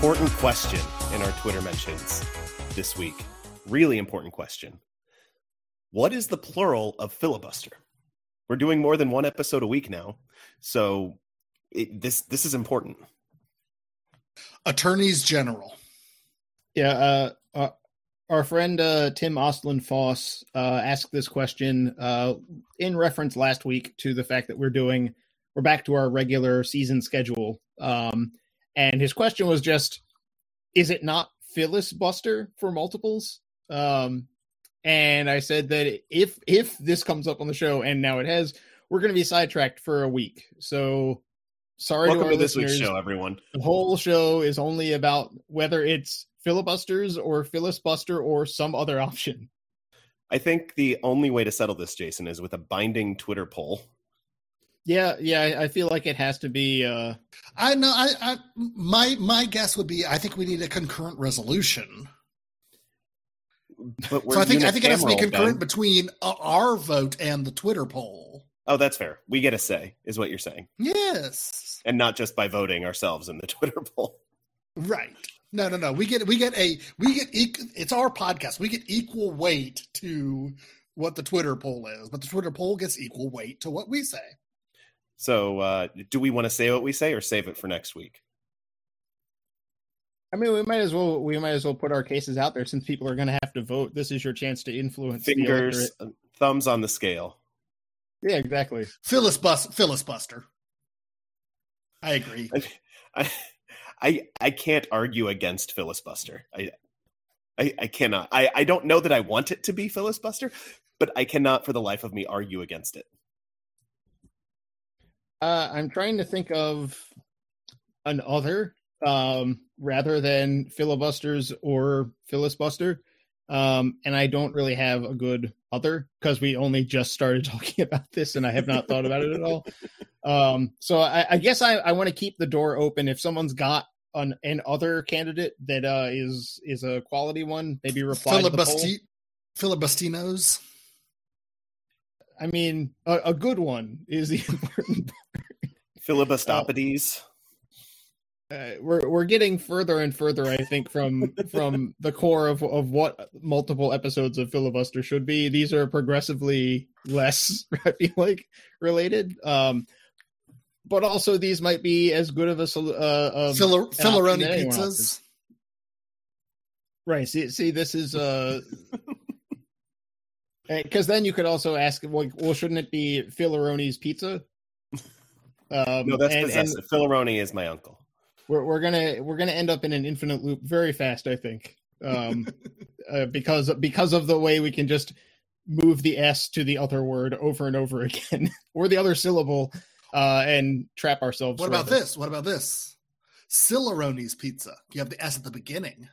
Important question in our Twitter mentions this week. Really important question. What is the plural of filibuster? We're doing more than one episode a week now, so it, this this is important. Attorneys General. Yeah, uh, uh, our friend uh, Tim Ostlin Foss uh, asked this question uh, in reference last week to the fact that we're doing we're back to our regular season schedule. Um, and his question was just, is it not Phyllis Buster for multiples? Um, and I said that if if this comes up on the show, and now it has, we're going to be sidetracked for a week. So sorry Welcome to, to this week's show, everyone. The whole show is only about whether it's filibusters or Phyllis Buster or some other option. I think the only way to settle this, Jason, is with a binding Twitter poll. Yeah, yeah, I- I feel like it has to be. uh I know. I, I my my guess would be I think we need a concurrent resolution. But we're So I think I think it has to be concurrent Ben. between uh, our vote and the Twitter poll. Oh, that's fair. We get a say, is what you're saying, Yes. and not just by voting ourselves in the Twitter poll. Right. No, no, no. We get we get a we get equ- it's our podcast. We get equal weight to what the Twitter poll is, but the Twitter poll gets equal weight to what we say. So, uh, do we want to say what we say or save it for next week? I mean, we might as well we might as well put our cases out there since people are going to have to vote. This is your chance to influence Fingers, electorate. thumbs on the scale. Yeah, exactly. Phyllis Bus Phyllis Buster. I agree. I, I, I can't argue against Phyllis Buster. I, I, I cannot. I, I don't know that I want it to be Phyllis Buster, but I cannot for the life of me argue against it. Uh, I'm trying to think of an other um, rather than filibusters or Phyllis Buster. Um, and I don't really have a good other because we only just started talking about this and I have not thought about it at all. Um, so I, I guess I, I want to keep the door open. If someone's got an, an other candidate that uh, is is a quality one, maybe reply to the poll. Filibusti- Filibustinos. I mean, a, a good one is the important Filibustopodes. uh, we're we're getting further and further, I think, from from the core of of what multiple episodes of filibuster should be. These are progressively less, I feel like, related. Um, but also these might be as good of a sol- uh, of Fil- an Filaroni pizzas. Right. See, see, this is uh, because then you could also ask, well, well shouldn't it be Filaroni's pizza? Um, no, that's and- and- Filaroni is my uncle. we're we're gonna we're gonna end up in an infinite loop very fast i think um uh, because because of the way we can just move the s to the other word over and over again or the other syllable uh and trap ourselves What about forever. this? What about this? Cilaroni's pizza. You have the S at the beginning.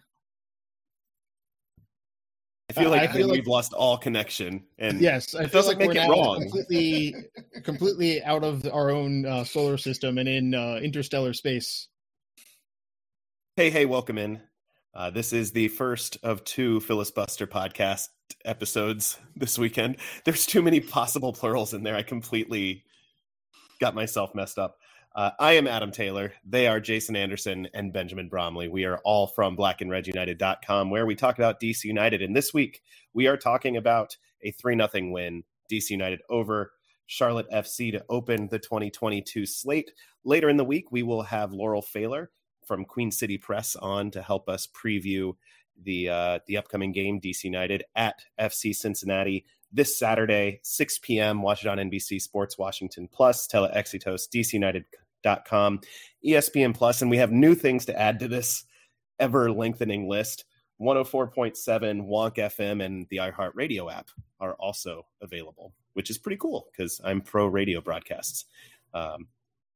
I feel Uh, like I I feel like- we've lost all connection. And yes i It feel like we're it wrong. completely completely out of our own uh, solar system and in uh, interstellar space Hey, hey, welcome in. Uh, this is the first of two Phyllis Buster podcast episodes this weekend. There's too many possible plurals in there. I completely got myself messed up. Uh, I am Adam Taylor. They are Jason Anderson and Benjamin Bromley. We are all from blackandredunited.com where we talk about DC United. And this week we are talking about a 3 0 win, DC United over Charlotte FC to open the 2022 slate. Later in the week, we will have Laurel Pfahler from Queen City Press on to help us preview the uh, the upcoming game, DC United at FC Cincinnati this Saturday, 6 p.m. Watch it on NBC Sports Washington Plus, Telexitos, DCUnited.com, ESPN Plus, and we have new things to add to this ever lengthening list. 104.7 Wonk FM and the iHeartRadio app are also available, which is pretty cool because I'm pro radio broadcasts. Um,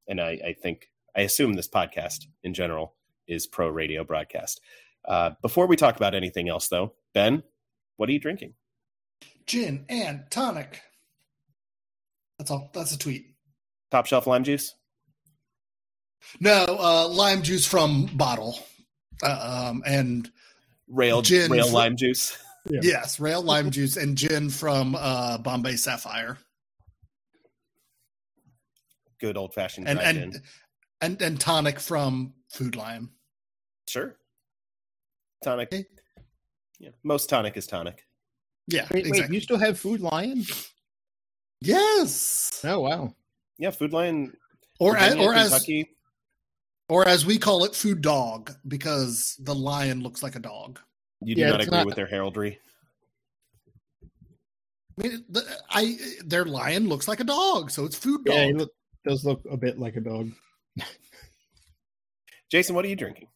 and I, I, think, I assume this podcast in general is pro radio broadcast. Uh, before we talk about anything else, though, Ben, what are you drinking? Gin and tonic. That's all. That's a tweet. Top shelf lime juice? No, uh, lime juice from bottle. Uh, um, and rail gin rail from, lime juice. Yeah. Yes, rail lime juice and gin from uh, Bombay Sapphire. Good old fashioned and and, and, and and tonic from Food Lion. Sure, tonic. Okay. Yeah, most tonic is tonic. Yeah, wait, exactly. wait, you still have Food Lion? Yes. Oh wow. Yeah, Food Lion. Or Virginia, as, or Kentucky. as or as we call it, food dog, because the lion looks like a dog. You do yeah, not agree not... with their heraldry. I mean, the, I their lion looks like a dog, so it's food dog. Yeah, it look, does look a bit like a dog. Jason, what are you drinking?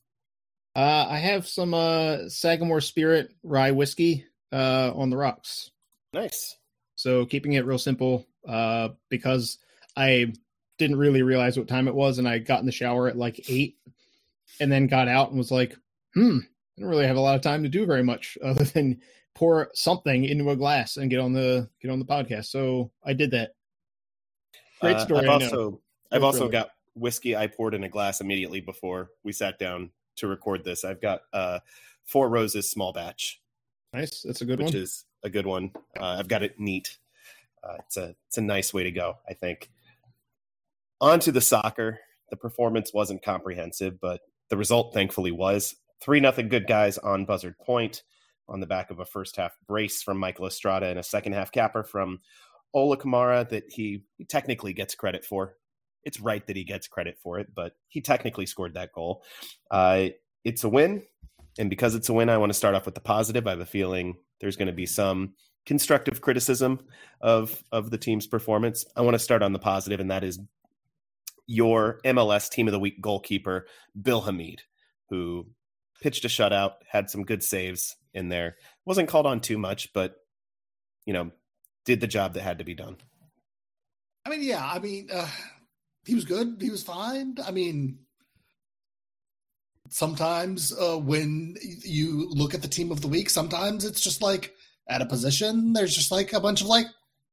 Uh, I have some uh, Sagamore Spirit rye whiskey uh, on the rocks. Nice. So keeping it real simple uh, because I didn't really realize what time it was, and I got in the shower at like eight, and then got out and was like, "Hmm, I don't really have a lot of time to do very much other than pour something into a glass and get on the get on the podcast." So I did that. Great uh, story. Uh, I've also I've also got whiskey I poured in a glass immediately before we sat down to record this. I've got uh, Four Roses small batch. Nice, that's a good which one. Which is a good one. Uh, I've got it neat. Uh, it's a it's a nice way to go. I think. On to the soccer. The performance wasn't comprehensive, but the result thankfully was. 3 nothing good guys on Buzzard Point on the back of a first half brace from Michael Estrada and a second half capper from Ola Kamara that he, he technically gets credit for. It's right that he gets credit for it, but he technically scored that goal. Uh, it's a win. And because it's a win, I want to start off with the positive. I have a feeling there's going to be some constructive criticism of of the team's performance. I want to start on the positive, and that is your MLS Team of the Week goalkeeper, Bill Hamid, who pitched a shutout, had some good saves in there. Wasn't called on too much, but, you know, did the job that had to be done. I mean, yeah, I mean, uh, he was good. He was fine. I mean, sometimes uh, when you look at the team of the week, sometimes it's just like at a position, there's just like a bunch of like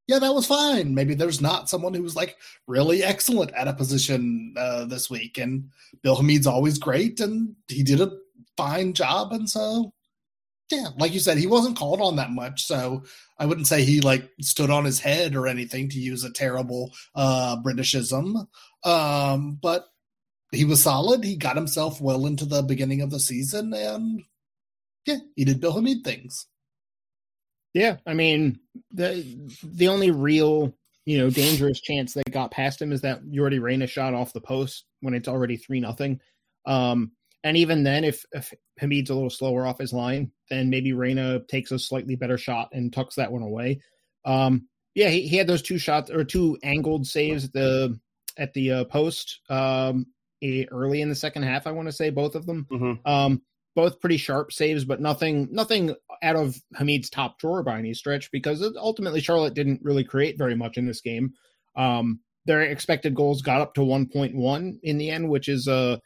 yeah, that was fine. Maybe there's not someone who's like really excellent at a position uh, this week. And Bill Hamid's always great, and he did a fine job. And so, yeah, like you said, he wasn't called on that much. So I wouldn't say he like stood on his head or anything to use a terrible uh, Britishism. Um, but he was solid. He got himself well into the beginning of the season, and yeah, he did Bill Hamid things. Yeah, I mean the the only real you know dangerous chance that got past him is that Yordy Reyna shot off the post when it's already three nothing. Um, and even then, if, if Hamid's a little slower off his line, then maybe Reyna takes a slightly better shot and tucks that one away. Um, yeah, he, he had those two shots or two angled saves at the at the uh, post um, early in the second half. I want to say both of them. Mm-hmm. Um, both pretty sharp saves, but nothing nothing out of Hamid's top drawer by any stretch because ultimately Charlotte didn't really create very much in this game. Um, their expected goals got up to 1.1 in the end, which is uh,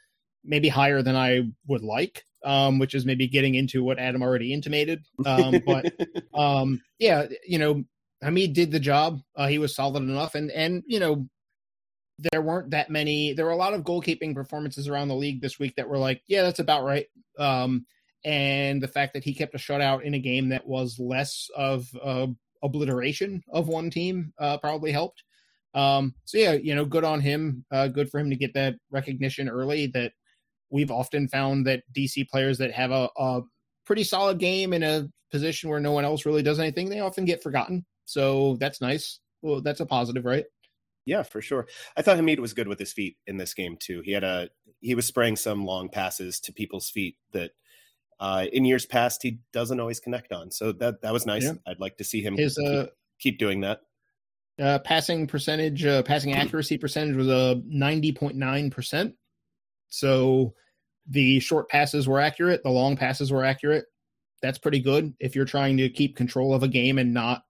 maybe higher than I would like, um, which is maybe getting into what Adam already intimated. Um, but um, yeah, you know, Hamid did the job. Uh, he was solid enough, and and you know, there weren't that many. There were a lot of goalkeeping performances around the league this week that were like, yeah, that's about right. Um, and the fact that he kept a shutout in a game that was less of uh, obliteration of one team uh, probably helped. Um, so yeah, you know, good on him. Uh, good for him to get that recognition early. That we've often found that DC players that have a, a pretty solid game in a position where no one else really does anything, they often get forgotten. So that's nice. Well, that's a positive, right? Yeah, for sure. I thought Hamid was good with his feet in this game too. He had a he was spraying some long passes to people's feet that uh, in years past he doesn't always connect on. So that that was nice. Yeah. I'd like to see him his, keep, uh, keep doing that. Uh, passing percentage, uh, passing accuracy percentage was a ninety point nine percent. So the short passes were accurate, the long passes were accurate. that's pretty good if you're trying to keep control of a game and not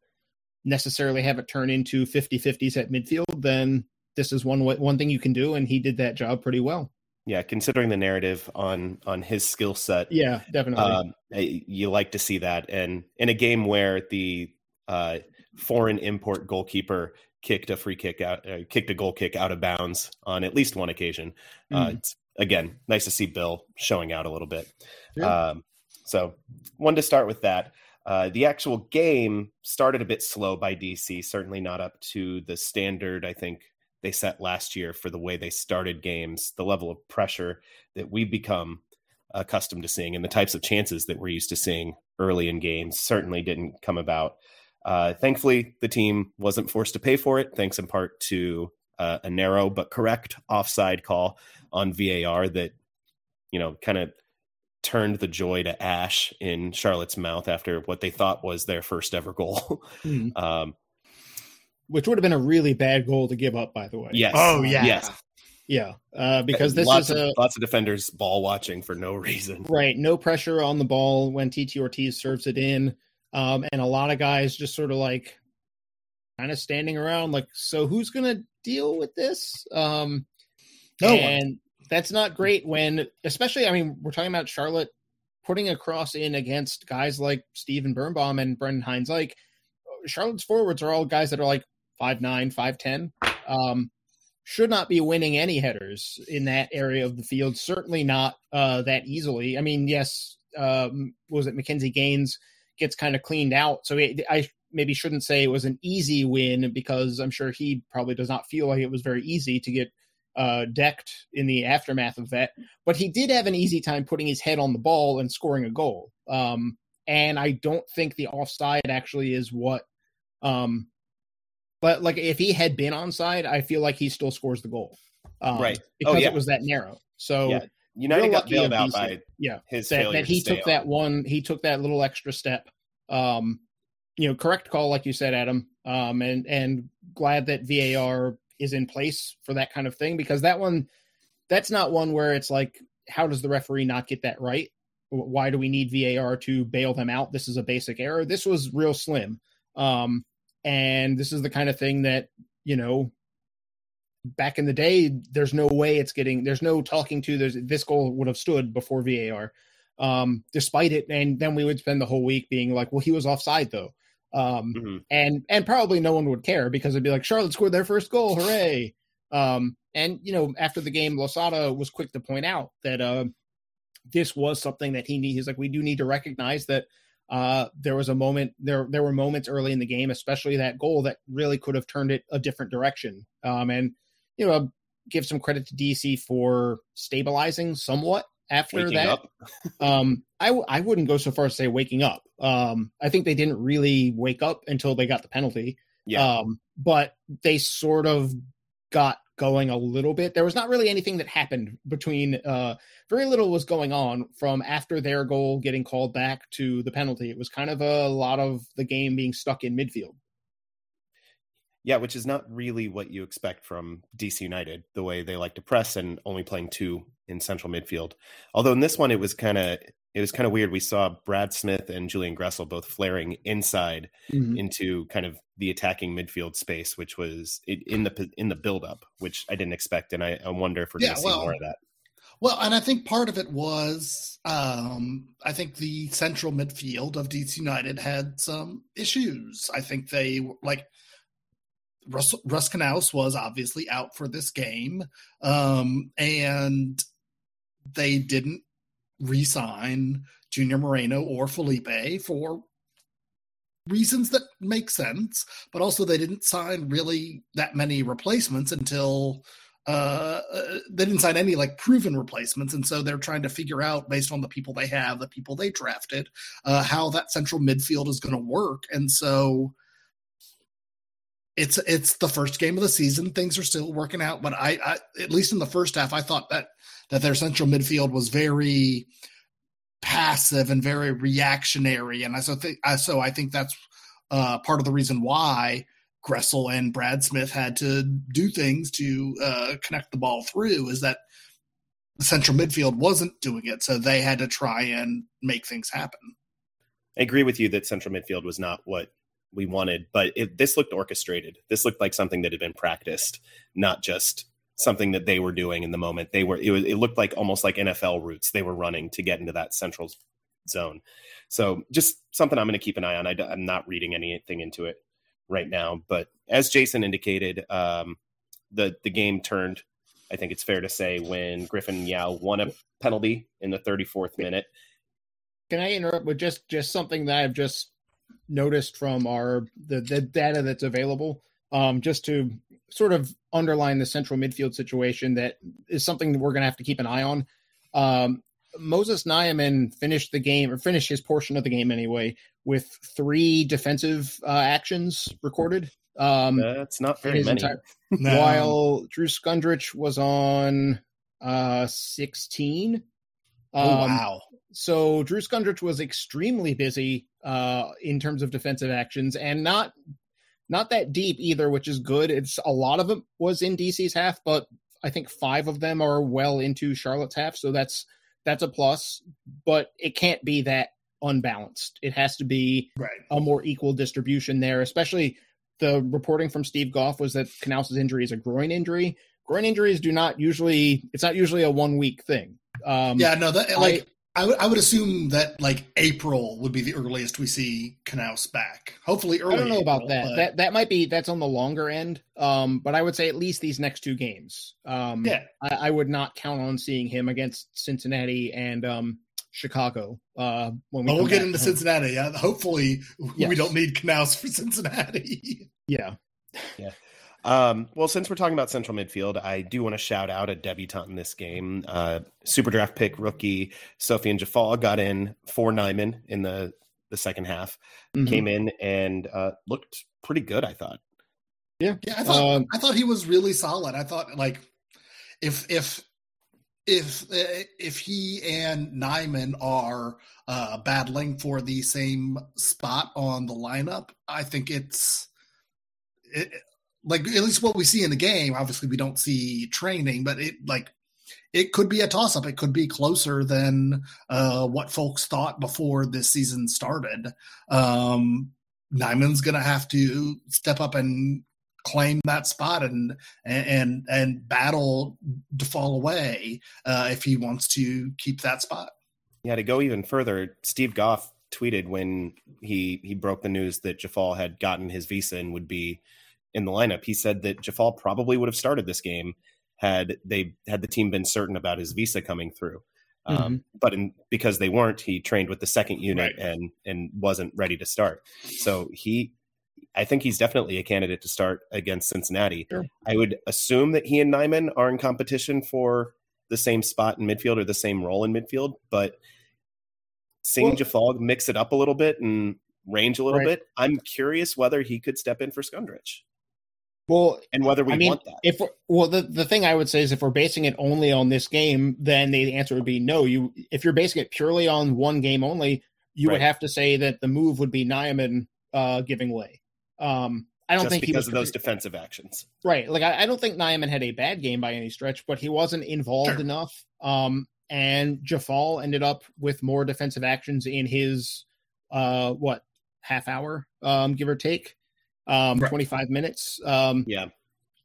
necessarily have it turn into 50-50s at midfield then this is one one thing you can do and he did that job pretty well. Yeah considering the narrative on on his skill set yeah definitely. um, you like to see that. And in a game where the uh, foreign import goalkeeper kicked a free kick out uh, kicked a goal kick out of bounds on at least one occasion mm. uh, it's again nice to see bill showing out a little bit. Yeah. um, so wanted to start with that uh, the actual game started a bit slow by DC, certainly not up to the standard I think they set last year for the way they started games, the level of pressure that we've become accustomed to seeing, and the types of chances that we're used to seeing early in games certainly didn't come about. Uh, thankfully, the team wasn't forced to pay for it, thanks in part to uh, a narrow but correct offside call on VAR that, you know, kind of turned the joy to ash in Charlotte's mouth after what they thought was their first ever goal. Mm. um, Which would have been a really bad goal to give up, by the way. Yes. Oh yeah. Yes. Yeah, uh, because this lots is of, a, lots of defenders ball watching for no reason. Right, no pressure on the ball when Titi Ortiz serves it in, um, and a lot of guys just sort of like kind of standing around, like, so who's going to deal with this? Um, no and one that's not great when, especially, I mean, we're talking about Charlotte putting a cross in against guys like Steven Birnbaum and Brendan Hines. Like, Charlotte's forwards are all guys that are like five nine, five ten. Um, should not be winning any headers in that area of the field. Certainly not uh, that easily. I mean, yes, um, was it McKinze Gaines gets kind of cleaned out, so it, I maybe shouldn't say it was an easy win because I'm sure he probably does not feel like it was very easy to get uh, decked in the aftermath of that. But he did have an easy time putting his head on the ball and scoring a goal. Um, and I don't think the offside actually is what. Um, but like if he had been onside, I feel like he still scores the goal. Um, right. Oh, because oh, yeah. it was that narrow. So yeah. United got bailed out by yeah his that, that he took on. that one he took that little extra step. Um, you know, correct call like you said, Adam. Um, and and glad that VAR is in place for that kind of thing because that one that's not one where it's like how does the referee not get that right? Why do we need var to bail them out? This is a basic error. This was real slim. Um, and this is the kind of thing that you know back in the day there's no way it's getting there's no talking to there's this goal would have stood before var um, despite it and then we would spend the whole week being like well he was offside though um, mm-hmm. and and probably no one would care because it'd be like Charlotte scored their first goal, hooray! Um, and you know, after the game, Losada was quick to point out that uh, this was something that he needs. He's like, we do need to recognize that uh, there was a moment there there were moments early in the game, especially that goal that really could have turned it a different direction. Um, and you know, give some credit to DC for stabilizing somewhat after waking that. um, I w- I wouldn't go so far as to say waking up. Um, I think they didn't really wake up until they got the penalty. Yeah. Um, but they sort of got going a little bit. There was not really anything that happened between. Uh, very little was going on from after their goal getting called back to the penalty. It was kind of a lot of the game being stuck in midfield. Yeah, which is not really what you expect from DC United, the way they like to press and only playing two in central midfield. Although in this one it was kind of it was kind of weird. We saw Brad Smith and Julian Gressel both flaring inside mm-hmm. into kind of the attacking midfield space, which was in the in the build up, which I didn't expect, and I, I wonder if we're yeah, going to see more of that. Well, and I think part of it was um, I think the central midfield of DC United had some issues. I think they like Russ, Russ was obviously out for this game, um, and they didn't re-sign Junior Moreno or Felipe for reasons that make sense, but also they didn't sign really that many replacements until uh, uh, they didn't sign any like proven replacements, and so they're trying to figure out based on the people they have, the people they drafted, uh, how that central midfield is going to work, and so it's it's the first game of the season. Things are still working out, but I, I at least in the first half, I thought that that their central midfield was very passive and very reactionary, and I so think I so I think that's uh, part of the reason why Gressel and Brad Smith had to do things to uh, connect the ball through. Is that the central midfield wasn't doing it, so they had to try and make things happen. I agree with you that central midfield was not what we wanted, but it, this looked orchestrated. This looked like something that had been practiced, not just something that they were doing in the moment. They were it, was, it looked like almost like NFL routes they were running to get into that central zone. So just something I'm going to keep an eye on. I, am not reading anything into it right now, but as Jason indicated, um, the the game turned. I think it's fair to say when Griffin Yow won a penalty in the 34th minute. Can I interrupt with just just something that I've just noticed from our the, the data that's available? Um, just to sort of underline the central midfield situation that is something that we're going to have to keep an eye on. Um, Moses Nyeman finished the game or finished his portion of the game anyway with three defensive uh, actions recorded. Um, That's not very many. Entire, no. While Drew Skundrich was on uh, 16. Oh, um, wow. So Drew Skundrich was extremely busy uh, in terms of defensive actions and not not that deep either, which is good. It's a lot of it was in DC's half, but I think five of them are well into Charlotte's half, so that's that's a plus. But it can't be that unbalanced. It has to be right. a more equal distribution there. Especially the reporting from Steve Goff was that Canouse's injury is a groin injury. Groin injuries do not usually. It's not usually a one week thing. Um, yeah, no, that like I would I would assume that like April would be the earliest we see Canouse back. Hopefully early. I don't know April, about that. But... That that might be that's on the longer end. Um, but I would say at least these next two games. Um, yeah, I, I would not count on seeing him against Cincinnati and um Chicago. Uh, when we well, we'll get into Cincinnati. Yeah, hopefully yes. we don't need Canouse for Cincinnati. yeah, yeah. Um, well, since we're talking about central midfield, I do want to shout out a debutant in this game. Uh, super draft pick rookie Sofiane Djeffal got in for Nyeman in the, the second half, mm-hmm. came in and uh, looked pretty good, I thought. Yeah. Yeah, I thought um, I thought he was really solid. I thought like if if if if he and Nyeman are uh, battling for the same spot on the lineup, I think it's it, like at least what we see in the game. Obviously, we don't see training, but it like it could be a toss up. It could be closer than uh, what folks thought before this season started. Um, Nyeman's going to have to step up and claim that spot and and and battle to fall away uh, if he wants to keep that spot. Yeah, to go even further, Steve Goff tweeted when he he broke the news that Djeffal had gotten his visa and would be in the lineup. He said that Djeffal probably would have started this game had they had the team been certain about his visa coming through. Um, mm-hmm. but in, because they weren't, he trained with the second unit right. and and wasn't ready to start. So he, I think he's definitely a candidate to start against Cincinnati. Sure. I would assume that he and Nyeman are in competition for the same spot in midfield or the same role in midfield. But seeing well, Djeffal mix it up a little bit and range a little right. bit, I'm curious whether he could step in for Skundrich. Well, and whether we I mean, want that. If well, the, the thing I would say is if we're basing it only on this game, then the answer would be no. You if you're basing it purely on one game only, you right. would have to say that the move would be Nyeman uh, giving way. Um, I don't Just think because of those defensive actions, right? Like I, I, don't think Nyeman had a bad game by any stretch, but he wasn't involved sure. enough. Um, and Djeffal ended up with more defensive actions in his uh, what half hour, um, give or take um, right. 25 minutes. Um, yeah.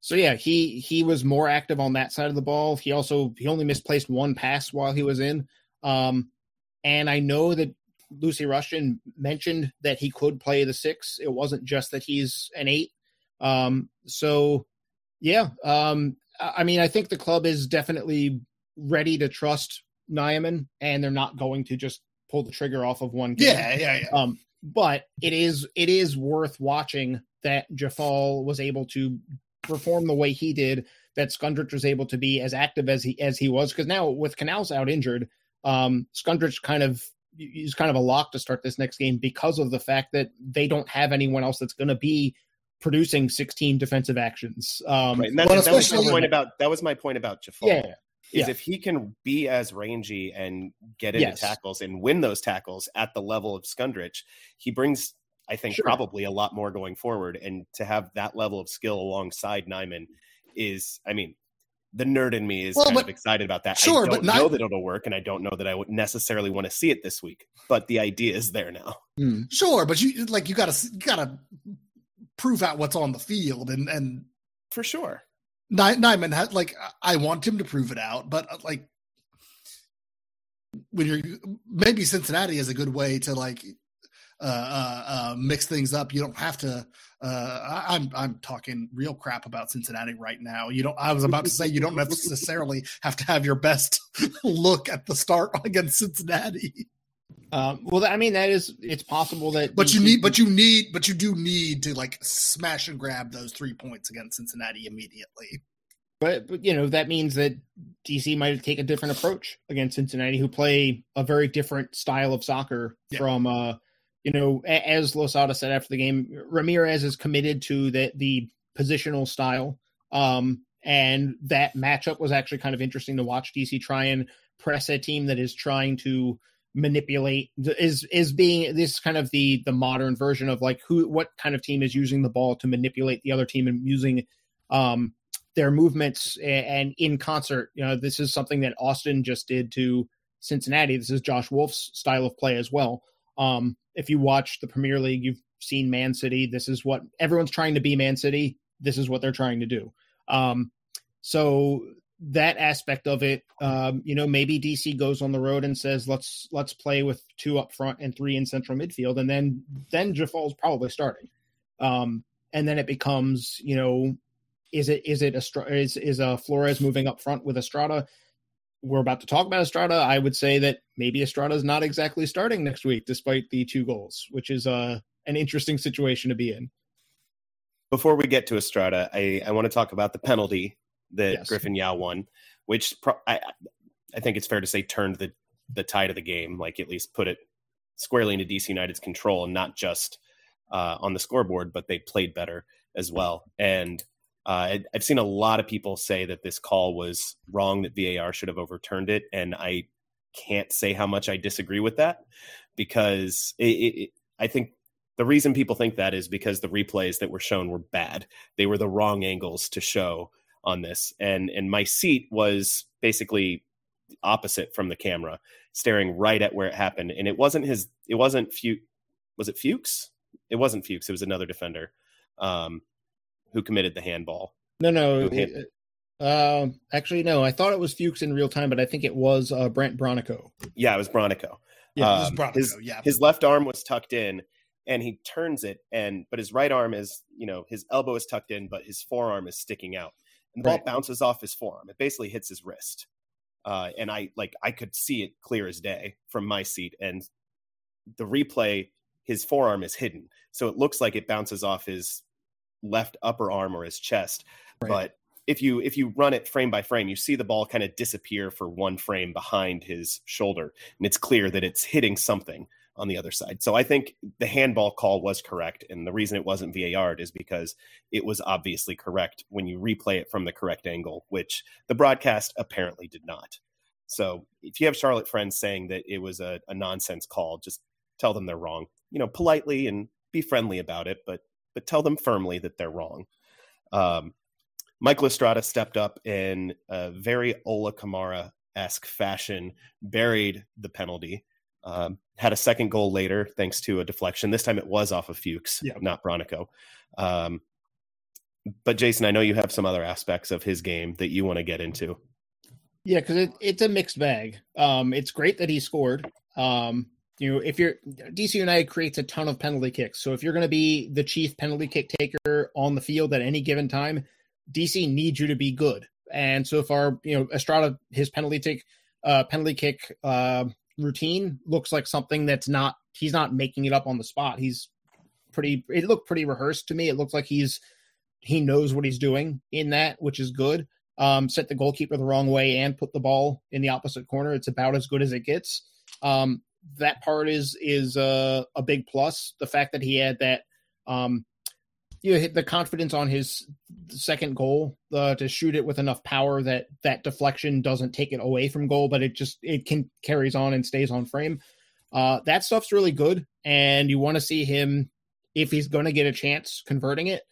So yeah, he he was more active on that side of the ball. He also he only misplaced one pass while he was in. Um, and I know that Lucy Rushton mentioned that he could play the six. It wasn't just that he's an eight. Um, so yeah, um, I mean, I think the club is definitely ready to trust Nyeman, and they're not going to just pull the trigger off of one game. Yeah, yeah, yeah. Um, but it is it is worth watching that Djeffal was able to perform the way he did, that Skundrich was able to be as active as he as he was. Because now with Canouse out injured, um, Skundrich kind of is kind of a lock to start this next game because of the fact that they don't have anyone else that's going to be producing 16 defensive actions. Um, right. that, that, was my point about that was my point about Djeffal. Yeah. Is yeah. if he can be as rangy and get into yes. tackles and win those tackles at the level of Skundrich, he brings I think sure. probably a lot more going forward. And to have that level of skill alongside Nyeman is, I mean, the nerd in me is Well, kind but- of excited about that. sure, I but don't not- know that it'll work, and I don't know that I would necessarily want to see it this week. But the idea is there now. Hmm. Sure, but you like you gotta you gotta prove out what's on the field, and and For sure. Ny- Nyeman had like I want him to prove it out, but uh, like when you're maybe Cincinnati is a good way to like uh, uh, uh, mix things up. You don't have to. Uh, I, I'm I'm talking real crap about Cincinnati right now. You don't. I was about to say you don't necessarily have to have your best look at the start against Cincinnati, Um, well, I mean, that is it's possible that, but you need, but you need, but you do need to like smash and grab those three points against Cincinnati immediately. But, but you know that means that DC might take a different approach against Cincinnati, who play a very different style of soccer Yeah. from uh, you know, as Losada said after the game, Ramirez is committed to the the positional style. Um, and that matchup was actually kind of interesting to watch. DC try and press a team that is trying to manipulate is is being this kind of the the modern version of like who what kind of team is using the ball to manipulate the other team and using um their movements and in concert. You know this is something that austin just did to cincinnati. This is josh wolff's style of play as well um if you watch the premier league you've seen man city. This is what everyone's trying to be man city. This is what they're trying to do. Um so that aspect of it um you know maybe dc goes on the road and says let's let's play with two up front and three in central midfield and then then Djeffal's probably starting. Um and then it becomes you know is it is it Estra- is is a Flores moving up front with Estrada? We're about to talk about Estrada. I would say that maybe Estrada is not exactly starting next week, despite the two goals, which is uh, an interesting situation to be in. Before we get to Estrada, I, I want to talk about the penalty that Yes. Griffin Yow won, which pro- I, I think it's fair to say turned the, the tide of the game, like at least put it squarely into DC United's control and not just uh, on the scoreboard, but they played better as well. And uh, I've seen a lot of people say that this call was wrong, that VAR should have overturned it. And I can't say how much I disagree with that because it, it, I think the reason people think that is because the replays that were shown were bad. They were the wrong angles to show on this. And and my seat was basically opposite from the camera, staring right at where it happened. And it wasn't his it wasn't Fuchs was it Fuchs? It wasn't Fuchs, it was another defender um who committed the handball. No, no. Who uh, actually, no. I thought it was Fuchs in real time, but I think it was uh, Brandt Bronico. Yeah, it was Bronico. Yeah, it was Um, Bronico, his- yeah. his left arm was tucked in and he turns it and but his right arm is you know his elbow is tucked in but his forearm is sticking out and the ball bounces off his forearm it basically hits his wrist uh, and i like i could see it clear as day from my seat and the replay his forearm is hidden so it looks like it bounces off his left upper arm or his chest Right. but if you if you run it frame by frame you see the ball kind of disappear for one frame behind his shoulder and it's clear that it's hitting something on the other side. So I think the handball call was correct. And the reason it wasn't VAR is because it was obviously correct when you replay it from the correct angle, which the broadcast apparently did not. So if you have Charlotte friends saying that it was a, a nonsense call, just tell them they're wrong. You know, politely and be friendly about it, but but tell them firmly that they're wrong. Um, Michael Estrada stepped up in a very Ola Kamara esque fashion, buried the penalty, um, had a second goal later thanks to a deflection. This time it was off of Fuchs, Yeah. not Bronico. Um, but Jason, I know you have some other aspects of his game that you want to get into. Yeah, because it, it's a mixed bag. Um, it's great that he scored. Um, you know, if you're DC United creates a ton of penalty kicks, so if you're going to be the chief penalty kick taker on the field at any given time, DC needs you to be good. And so far, you know, Estrada his penalty kick, uh, penalty kick uh, routine looks like something that's not he's not making it up on the spot. He's pretty. It looked pretty rehearsed to me. It looks like he's he knows what he's doing in that, which is good um, set the goalkeeper the wrong way and put the ball in the opposite corner. It's about as good as it gets. Um, that part is is uh, a big plus. The fact that he had that, um, you know, the confidence on his second goal uh, to shoot it with enough power that that deflection doesn't take it away from goal, but it just it can carries on and stays on frame. Uh, that stuff's really good, and you want to see him if he's going to get a chance converting it.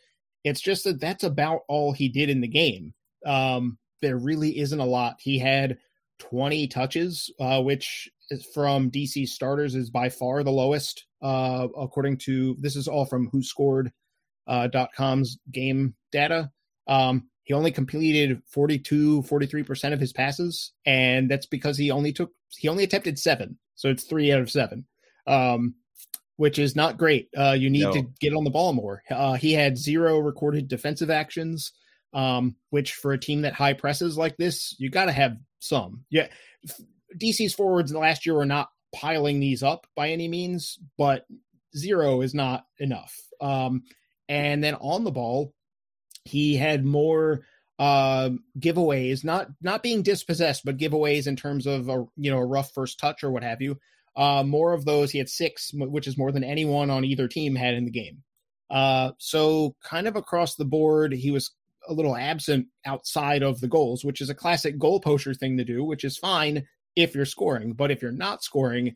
It's just that that's about all he did in the game um, there really isn't a lot. He had 20 touches, uh, which from DC starters is by far the lowest, uh, according to this is all from Who Scored uh, .com's game data. Um, he only completed 42, 43% of his passes, and that's because he only took he only attempted seven. So it's three out of seven. Um, which is not great. Uh, you need no. to get on the ball more. Uh, he had zero recorded defensive actions, um, which for a team that high presses like this, you got to have some. Yeah, DC's forwards in the last year were not piling these up by any means, but zero is not enough. Um, and then on the ball, he had more uh, giveaways, not not being dispossessed, but giveaways in terms of a you know a rough first touch or what have you. Uh, more of those, he had six, which is more than anyone on either team had in the game. Uh, so, kind of across the board, he was a little absent outside of the goals, which is a classic goal poacher thing to do, which is fine if you're scoring. But if you're not scoring,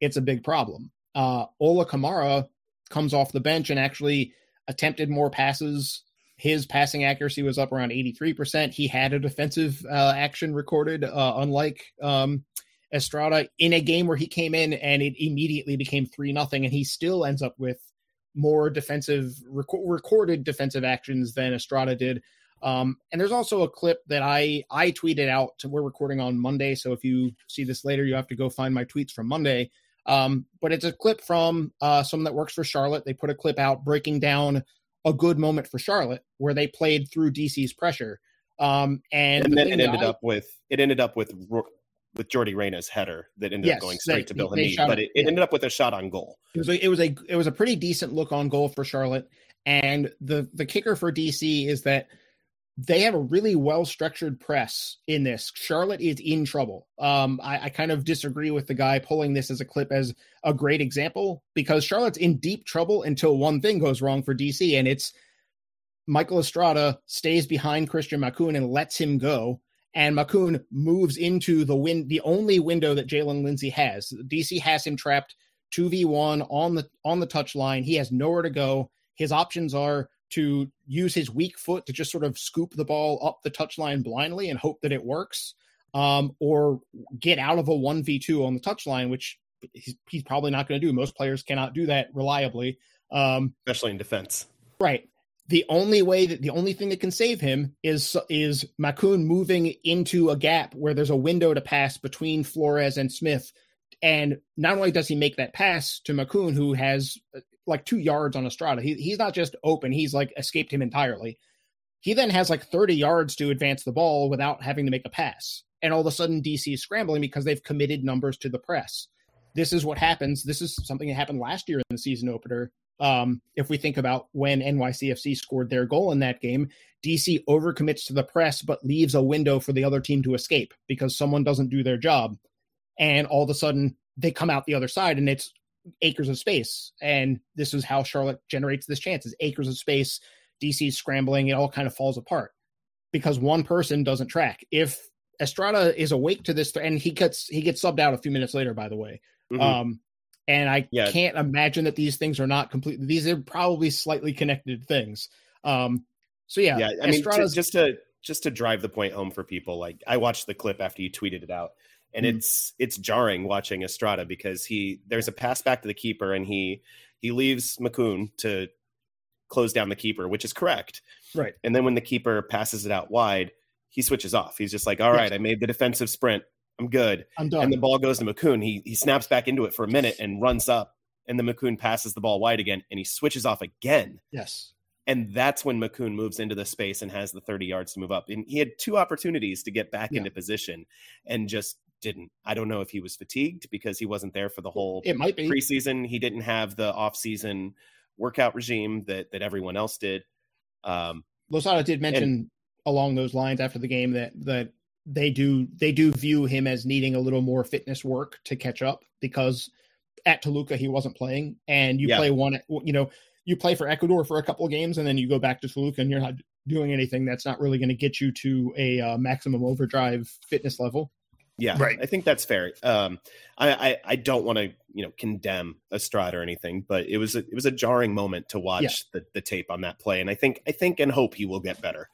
it's a big problem. Uh, Ola Kamara comes off the bench and actually attempted more passes. His passing accuracy was up around 83%. He had a defensive uh, action recorded, uh, unlike um, Estrada in a game where he came in and it immediately became three nothing, and he still ends up with more defensive rec- recorded defensive actions than Estrada did. Um, and there's also a clip that I I tweeted out. We're recording on Monday, so if you see this later, you have to go find my tweets from Monday. Um, but it's a clip from uh, someone that works for Charlotte. They put a clip out breaking down a good moment for Charlotte where they played through DC's pressure. Um, and, and the then it ended I, up with it ended up with with Yordy Reyna's header that ended yes, up going straight they, to Bill Hamid, but it, it ended up with a shot on goal. It was a, it was a it was a pretty decent look on goal for Charlotte, and the the kicker for DC is that they have a really well structured press in this. Charlotte is in trouble. Um, I, I, kind of disagree with the guy pulling this as a clip as a great example because Charlotte's in deep trouble until one thing goes wrong for DC, and it's Michael Estrada stays behind Christian Makoun and lets him go and Makoun moves into the win the only window that Jaylin Lindsey has. DC has him trapped 2v1 on the on the touch line. He has nowhere to go. His options are to use his weak foot to just sort of scoop the ball up the touch line blindly and hope that it works. Um, or get out of a 1v2 on the touch line, which he's, he's probably not going to do. Most players cannot do that reliably. Um, especially in defense. Right the only way that the only thing that can save him is is Makoun moving into a gap where there's a window to pass between Flores and Smith. And not only does he make that pass to Makoun, who has like two yards on Estrada, he, he's not just open, he's like escaped him entirely. He then has like 30 yards to advance the ball without having to make a pass. And all of a sudden, DC is scrambling because they've committed numbers to the press. This is what happens. This is something that happened last year in the season opener um, if we think about when NYCFC scored their goal in that game, DC overcommits to the press but leaves a window for the other team to escape because someone doesn't do their job. And all of a sudden, they come out the other side and it's acres of space. And this is how Charlotte generates this chance is acres of space. DC's scrambling, it all kind of falls apart because one person doesn't track. If Estrada is awake to this, and he gets he gets subbed out a few minutes later, by the way. Mm-hmm. Um, and I yeah. can't imagine that these things are not completely. These are probably slightly connected things. Um, so yeah, yeah. I mean, just to just to drive the point home for people, like I watched the clip after you tweeted it out, and mm-hmm. it's it's jarring watching Estrada because he there's a pass back to the keeper, and he he leaves Makoun to close down the keeper, which is correct. Right. And then when the keeper passes it out wide, he switches off. He's just like, "All right, yes. I made the defensive sprint. I'm good. I'm done. And the ball goes to Makoun. He he snaps back into it for a minute and runs up. And the Makoun passes the ball wide again and he switches off again. Yes. And that's when Makoun moves into the space and has the 30 yards to move up. And he had two opportunities to get back yeah. into position and just didn't. I don't know if he was fatigued because he wasn't there for the whole it might be. preseason. He didn't have the off-season workout regime that that everyone else did. Um Losada did mention and, along those lines after the game that that they do they do view him as needing a little more fitness work to catch up because at Toluca he wasn't playing, and you yeah. play one, you know, you play for Ecuador for a couple of games, and then you go back to Toluca, and you're not doing anything that's not really going to get you to a uh, maximum overdrive fitness level. Yeah, right. I think that's fair. Um, I, I, I don't want to you know condemn Estrada or anything, but it was a, it was a jarring moment to watch yeah. the, the tape on that play, and I think I think and hope he will get better.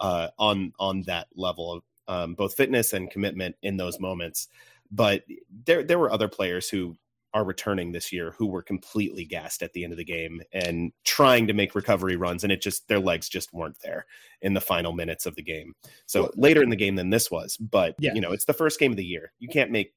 uh, on on that level of um, both fitness and commitment in those moments. But there there were other players who are returning this year who were completely gassed at the end of the game and trying to make recovery runs and it just their legs just weren't there in the final minutes of the game. So well, later in the game than this was but yeah. you know it's the first game of the year. You can't make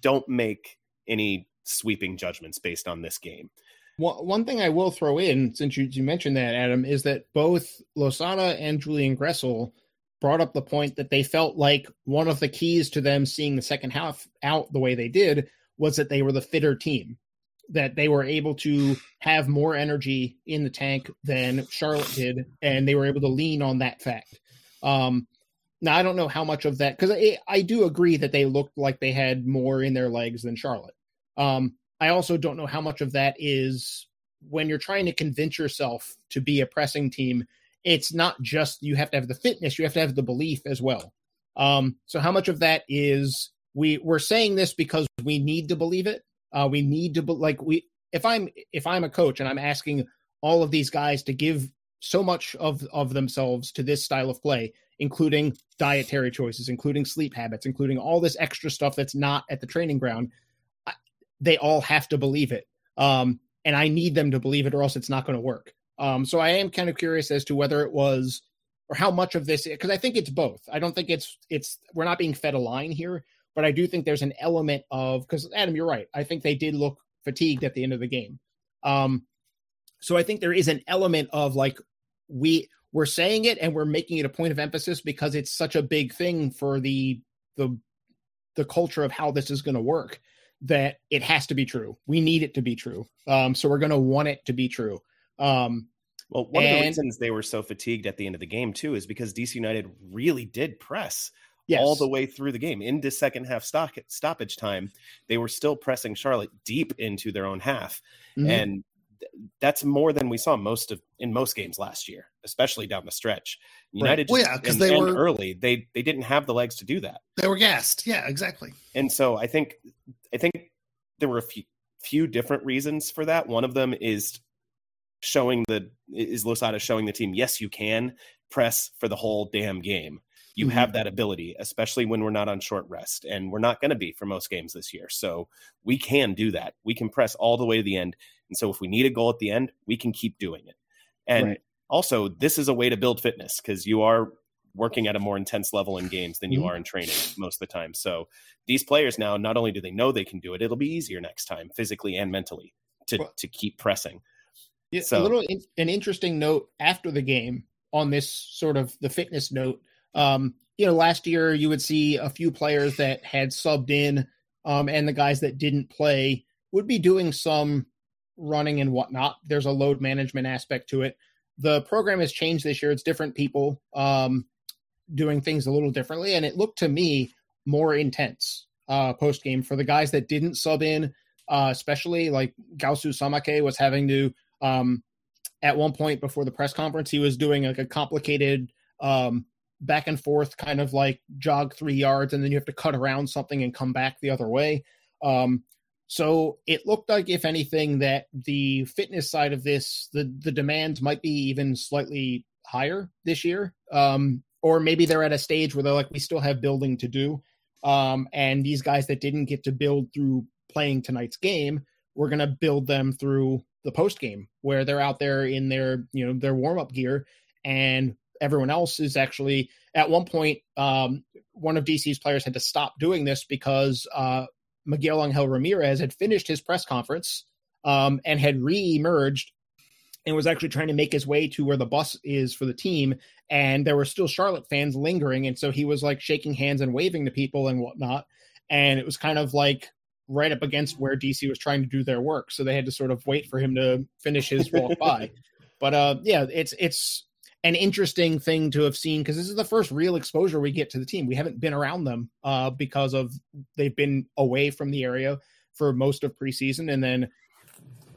don't make any sweeping judgments based on this game. Well, one thing I will throw in, since you, you mentioned that, Adam, is that both Losada and Julian Gressel brought up the point that they felt like one of the keys to them seeing the second half out the way they did was that they were the fitter team, that they were able to have more energy in the tank than Charlotte did, and they were able to lean on that fact. Um, now I don't know how much of that because I, I, do agree that they looked like they had more in their legs than Charlotte. Um, I also don't know how much of that is when you're trying to convince yourself to be a pressing team. It's not just you have to have the fitness; you have to have the belief as well. Um, so how much of that is we we're saying this because we need to believe it. Uh, we need to be, like we if I'm if I'm a coach and I'm asking all of these guys to give so much of of themselves to this style of play, including dietary choices, including sleep habits, including all this extra stuff that's not at the training ground. They all have to believe it, um, and I need them to believe it, or else it's not going to work. Um, so I am kind of curious as to whether it was or how much of this because I think it's both. I don't think it's it's we're not being fed a line here but I do think there's an element of because Adam, you're right. I think they did look fatigued at the end of the game. Um, so I think there is an element of like we we're saying it and we're making it a point of emphasis because it's such a big thing for the the the culture of how this is going to work that it has to be true. We need it to be true. Um, so we're going to want it to be true. Um, well, one and, of the reasons they were so fatigued at the end of the game too is because DC United really did press yes. all the way through the game into second half stock, stoppage time. They were still pressing Charlotte deep into their own half, mm-hmm. and that's more than we saw most of in most games last year, especially down the stretch. United, right. well, yeah, because they were early. They they didn't have the legs to do that. They were gassed. Yeah, exactly. And so I think I think there were a few few different reasons for that. One of them is showing the is Losada showing the team yes you can press for the whole damn game you mm-hmm. have that ability, especially when we're not on short rest. And we're not going to be for most games this year. So we can do that. We can press all the way to the end. And so if we need a goal at the end, we can keep doing it. And right. also, this is a way to build fitness because you are working at a more intense level in games than you mm-hmm. are in training most of the time. So these players now, not only do they know they can do it, it'll be easier next time, physically and mentally, to, well, to keep pressing. Yeah, so, a little an interesting note after the game on this sort of the fitness note um, you know, last year you would see a few players that had subbed in, um, and the guys that didn't play would be doing some running and whatnot. There's a load management aspect to it. The program has changed this year. It's different people um, doing things a little differently, and it looked to me more intense uh, post game for the guys that didn't sub in, uh, especially like Gaoussou Samake was having to. Um, at one point before the press conference, he was doing like a complicated um, back and forth, kind of like jog three yards, and then you have to cut around something and come back the other way. Um, so it looked like, if anything, that the fitness side of this, the the demands might be even slightly higher this year, um, or maybe they're at a stage where they're like, we still have building to do, um, and these guys that didn't get to build through playing tonight's game, we're going to build them through the post game where they're out there in their you know their warm up gear. And everyone else is actually at one point um, one of DC's players had to stop doing this because uh, Miguel Angel Ramirez had finished his press conference um, and had re-emerged and was actually trying to make his way to where the bus is for the team and there were still Charlotte fans lingering and so he was like shaking hands and waving to people and whatnot and it was kind of like right up against where DC was trying to do their work so they had to sort of wait for him to finish his walk by. But uh yeah it's it's an interesting thing to have seen because this is the first real exposure we get to the team. We haven't been around them uh, because of they've been away from the area for most of preseason, and then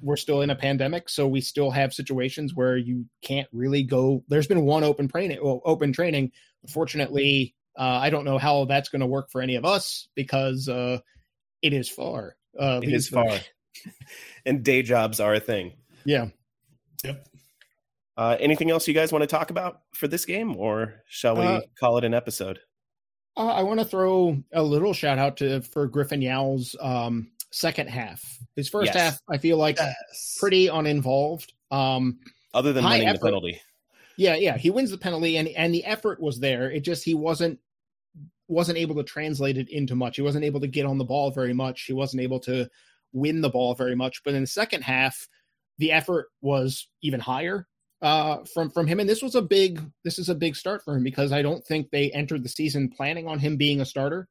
we're still in a pandemic, so we still have situations where you can't really go. There's been one open training, well, open training. Fortunately, uh, I don't know how that's going to work for any of us because uh, it is far. Uh, it is far, and day jobs are a thing. Yeah. Yep. Uh, anything else you guys want to talk about for this game, or shall we Uh, call it an episode? Uh, I want to throw a little shout out to for Griffin Yow's um, second half. His first Yes. half, I feel like Yes. pretty uninvolved. Um, Other than high winning the penalty, yeah, yeah, he wins the penalty, and and the effort was there. It just he wasn't wasn't able to translate it into much. He wasn't able to get on the ball very much. He wasn't able to win the ball very much. But in the second half, the effort was even higher uh, from from him. And this was a big this is a big start for him because I don't think they entered the season planning on him being a starter.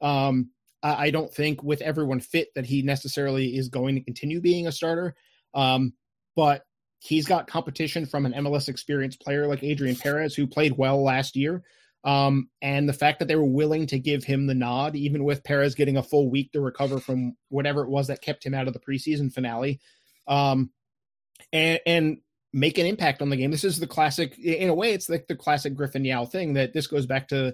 Um, I, I don't think with everyone fit that he necessarily is going to continue being a starter. Um, but he's got competition from an MLS experienced player like Adrian Perez, who played well last year. Um, and the fact that they were willing to give him the nod, even with Perez getting a full week to recover from whatever it was that kept him out of the preseason finale, um, and, and make an impact on the game. This is the classic, in a way, it's like the classic Griffin Yow thing that this goes back to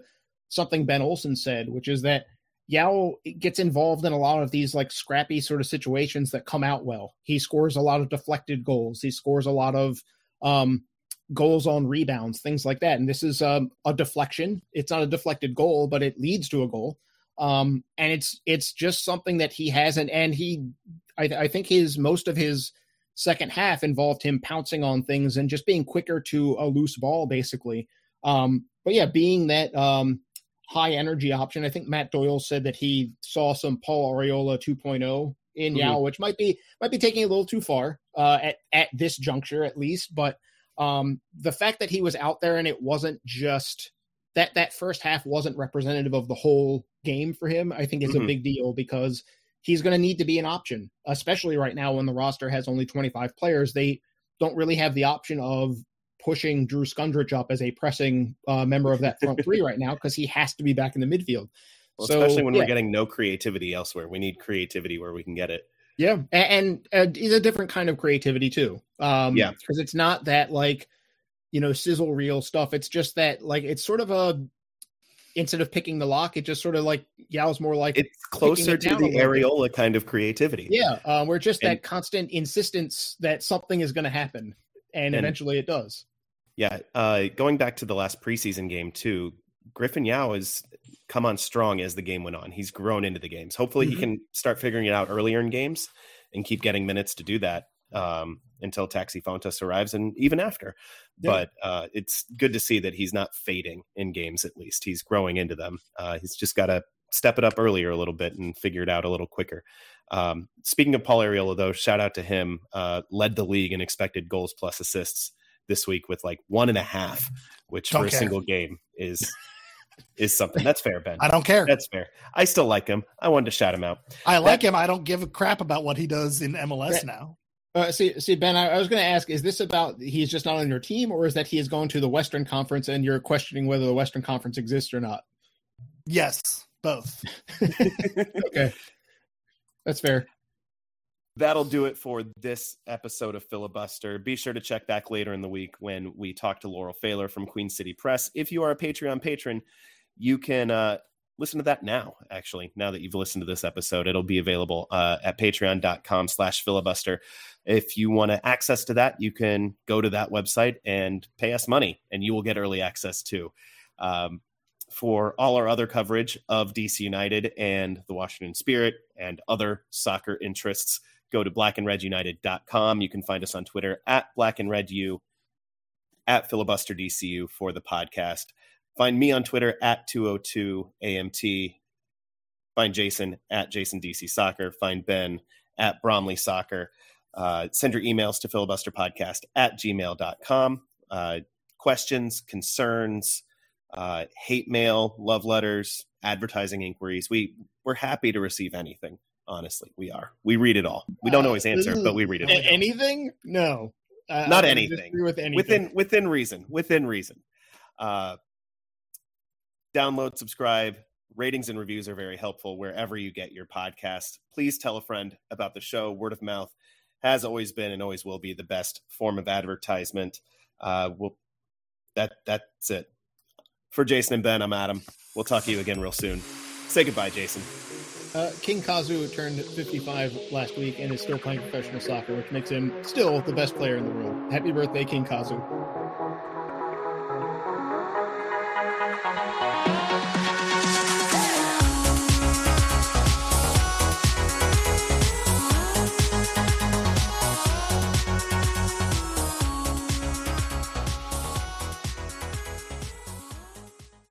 something Ben Olsen said, which is that Yow gets involved in a lot of these like scrappy sort of situations that come out well. He scores a lot of deflected goals. He scores a lot of um, goals on rebounds, things like that. And this is um, a deflection. It's not a deflected goal, but it leads to a goal. Um, and it's it's just something that he hasn't. And he, I, I think his most of his second half involved him pouncing on things and just being quicker to a loose ball, basically. Um, but yeah, being that um, high energy option, I think Matt Doyle said that he saw some Paul Arriola 2.0 in Mhm. Yow, which might be might be taking a little too far uh, at at this juncture, at least. But um, the fact that he was out there and it wasn't just that that first half wasn't representative of the whole game for him, I think is a Mhm. big deal because he's going to need to be an option, especially right now when the roster has only 25 players. They don't really have the option of pushing Drew Skundrich up as a pressing uh, member of that front three right now because he has to be back in the midfield. well, so, especially when yeah. we're getting no creativity elsewhere. We need creativity where we can get it. Yeah, and, and uh, it's a different kind of creativity too. Um, Yeah. because it's not that like you know sizzle reel stuff. It's just that like it's sort of a instead of picking the lock, it just sort of like Yow's more like It's closer it to the bit. Arriola kind of creativity. yeah, um, we're just And- that constant insistence that something is going to happen, and, And- eventually it does. Yeah, uh, going back to the last preseason game too, Griffin Yow has come on strong as the game went on. He's grown into the games. Hopefully, Mhm. he can start figuring it out earlier in games and keep getting minutes to do that um, until Taxi Fountas arrives, and even after. Yeah. But uh, it's good to see that he's not fading in games. At least he's growing into them. Uh, he's just got to step it up earlier a little bit and figure it out a little quicker. Um, speaking of Paul Arriola, though, shout out to him. Uh, led the league in expected goals plus assists this week with like one and a half, which Don't for a single game is is something. That's fair, Ben. I don't care. That's fair. I still like him. I wanted to shout him out. I like him. I don't give a crap about what he does in MLS That- now. Uh, see, see, Ben, I, I was going to ask: Is this about he's just not on your team, or is that he has gone to the Western Conference and you're questioning whether the Western Conference exists or not? Yes, both. Okay, that's fair. That'll do it for this episode of Filibuster. Be sure to check back later in the week when we talk to Laurel Pfahler from Queen City Press. If you are a Patreon patron, you can uh, listen to that now, actually. Now that you've listened to this episode, it'll be available uh, at patreon.com slash filibuster. If you want to access to that, you can go to that website and pay us money, and you will get early access too. Um, for all our other coverage of DC United and the Washington Spirit and other soccer interests, go to blackandredunited.com. You can find us on Twitter at blackandredu, at filibusterdcu for the podcast. Find me on Twitter at 202AMT. Find Jason at JasonDC Soccer. Find Ben at Bromley Soccer. Uh, send your emails to filibusterpodcast at gmail.com. Uh, questions, concerns, uh, hate mail, love letters, advertising inquiries. We, we're happy to receive anything honestly we are we read it all we don't always answer but we read it all. anything? No, I- Not anything. With anything. within within reason within reason uh download subscribe. Ratings and reviews are very helpful wherever you get your podcast. Please tell a friend about the show. Word of mouth has always been and always will be the best form of advertisement. Uh we'll that that's it. For jason and ben i'm adam. We'll talk to you again real soon. Say goodbye jason. Uh, King Kazu turned 55 last week and is still playing professional soccer, which makes him still the best player in the world. Happy birthday, King Kazu.